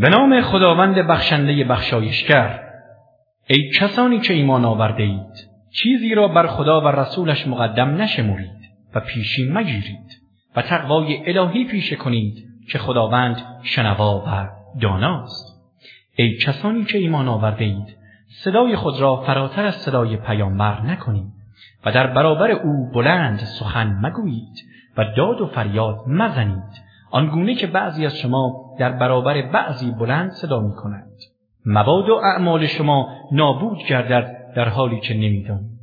به نام خداوند بخشنده بخشایشگر ای کسانی که ایمان آورده اید چیزی را بر خدا و رسولش مقدم نشمرید و پیشی مگیرید و تقوای الهی پیشه کنید که خداوند شنوا و داناست. ای کسانی که ایمان آورده اید صدای خود را فراتر از صدای پیامبر نکنید و در برابر او بلند سخن مگویید و داد و فریاد مزنید آنگونه که بعضی از شما در برابر بعضی بلند صدا می کنند. مباد و اعمال شما نابود گردد در حالی که نمی‌دانید.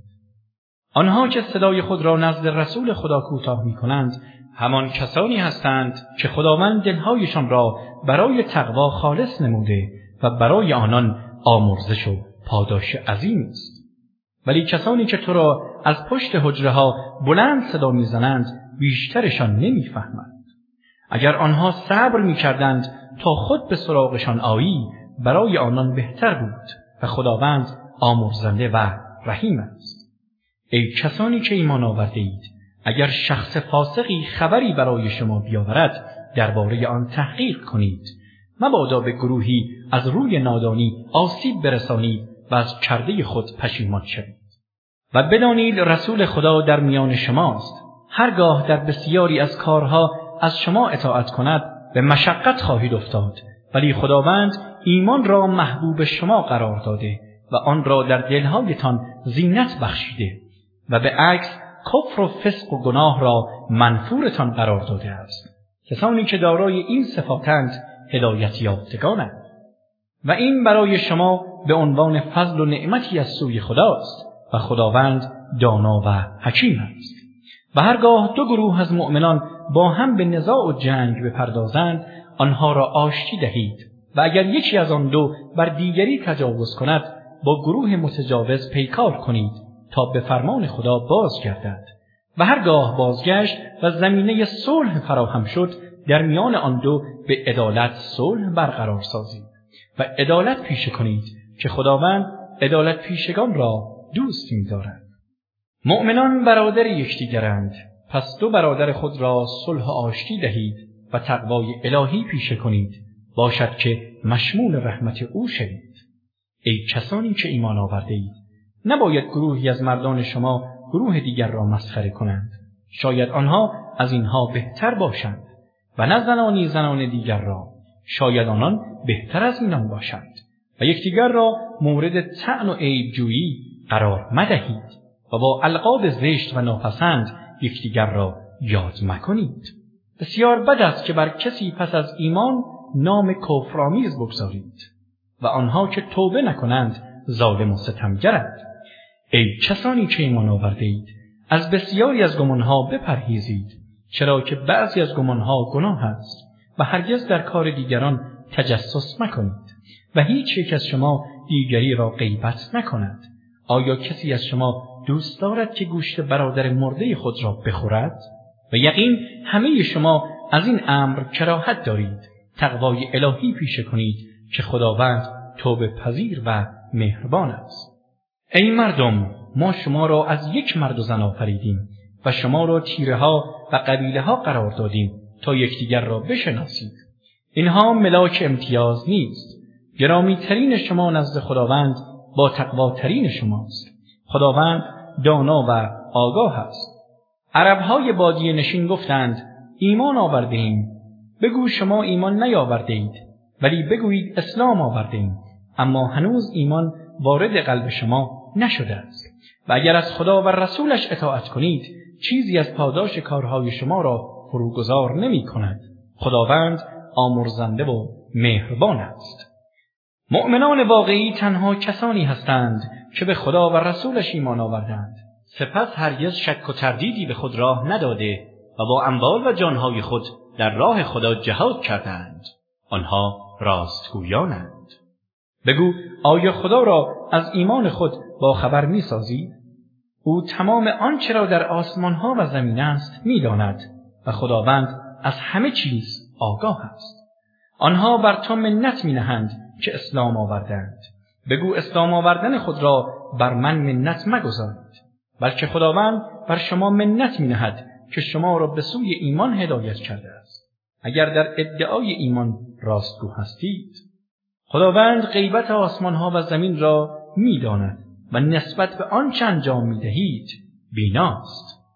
آنها که صدای خود را نزد رسول خدا کوتاه می کنند همان کسانی هستند که خداوند دلهایشان را برای تقوا خالص نموده و برای آنان آمرزش و پاداش عظیم است. ولی کسانی که تو را از پشت حجره ها بلند صدا می‌زنند بیشترشان نمی‌فهمند. اگر آنها صبر می‌کردند تا خود به سراغشان آیی برای آنان بهتر بود و خداوند آمرزنده و رحیم است. ای کسانی که ایمان آورده اید اگر شخص فاسقی خبری برای شما بیاورد درباره آن تحقیق کنید. مبادا به گروهی از روی نادانی آسیب برسانید و از کرده خود پشیمان شوید. و بدانید رسول خدا در میان شماست. هرگاه در بسیاری از کارها از شما اطاعت کند به مشقت خواهید افتاد. ولی خداوند ایمان را محبوب شما قرار داده و آن را در دلهایتان زینت بخشیده و به عکس کفر و فسق و گناه را منفورتان قرار داده است. کسانی که دارای این صفاتند هدایت یافتگانند و این برای شما به عنوان فضل و نعمتی از سوی خداست و خداوند دانا و حکیم است. و هرگاه دو گروه از مؤمنان با هم به نزاع و جنگ بپردازند آنها را آشتی دهید و اگر یکی از آن دو بر دیگری تجاوز کند با گروه متجاوز پیکار کنید تا به فرمان خدا بازگردد. و هرگاه بازگشت و زمینه صلح فراهم شد در میان آن دو به عدالت صلح برقرار سازید و عدالت پیشه کنید که خداوند عدالت پیشگان را دوست می‌دارد. مؤمنان برادر یکدیگرند پس دو برادر خود را صلح آشتی دهید و تقوای الهی پیشه کنید. باشد که مشمول رحمت او شوید. ای کسانی که ایمان آورده اید نباید گروهی از مردان شما گروه دیگر را مسخره کنند. شاید آنها از اینها بهتر باشند و نه زنانی زنان دیگر را. شاید آنان بهتر از اینان باشند و یکدیگر را مورد طعن و عیبجویی قرار مدهید. و با القاب زشت و ناپسند یکدیگر را یاد مکنید. بسیار بد است که بر کسی پس از ایمان نام کفرآمیز بگذارید و آنها که توبه نکنند ظالم و ستمگرند. ای کسانی که ایمان آورده اید از بسیاری از گمانها بپرهیزید چرا که بعضی از گمانها گناه است و هرگز در کار دیگران تجسس مکنید و هیچ یک از شما دیگری را غیبت نکند. آیا کسی از شما دوست دارد که گوشت برادر مرده خود را بخورد؟ و یقین همه شما از این امر کراهت دارید. تقوای الهی پیشه کنید که خداوند توبه پذیر و مهربان است. ای مردم ما شما را از یک مرد و زن آفریدیم و شما را تیره ها و قبیله ها قرار دادیم تا یکدیگر را بشناسید. اینها ملاک امتیاز نیست. گرامی ترین شما نزد خداوند با تقواترین شماست. خداوند دانا و آگاه است. عربهای بادی نشین گفتند ایمان آورده ایم بگو شما ایمان نیاورده اید ولی بگویید اسلام آورده ایم اما هنوز ایمان وارد قلب شما نشده است. و اگر از خدا و رسولش اطاعت کنید چیزی از پاداش کارهای شما را فروگذار نمی کند. خداوند آمرزنده و مهربان است. مؤمنان واقعی تنها کسانی هستند که به خدا و رسولش ایمان آوردند. سپس هرگز شک و تردیدی به خود راه نداده و با اموال و جانهای خود در راه خدا جهاد کردند. آنها راستگویانند. بگو آیا خدا را از ایمان خود با خبر می سازید؟ او تمام آنچه را در آسمانها و زمین است می‌داند و خداوند از همه چیز آگاه است. آنها بر تو منت می نهند که اسلام آوردند. بگو اسلام آوردن خود را بر من منت مگذارید بلکه خداوند بر شما منت مینهد که شما را به سوی ایمان هدایت کرده است. اگر در ادعای ایمان راستگو هستید خداوند غیبت آسمان ها و زمین را می‌داند و نسبت به آن چند جام انجام می‌دهید بیناست.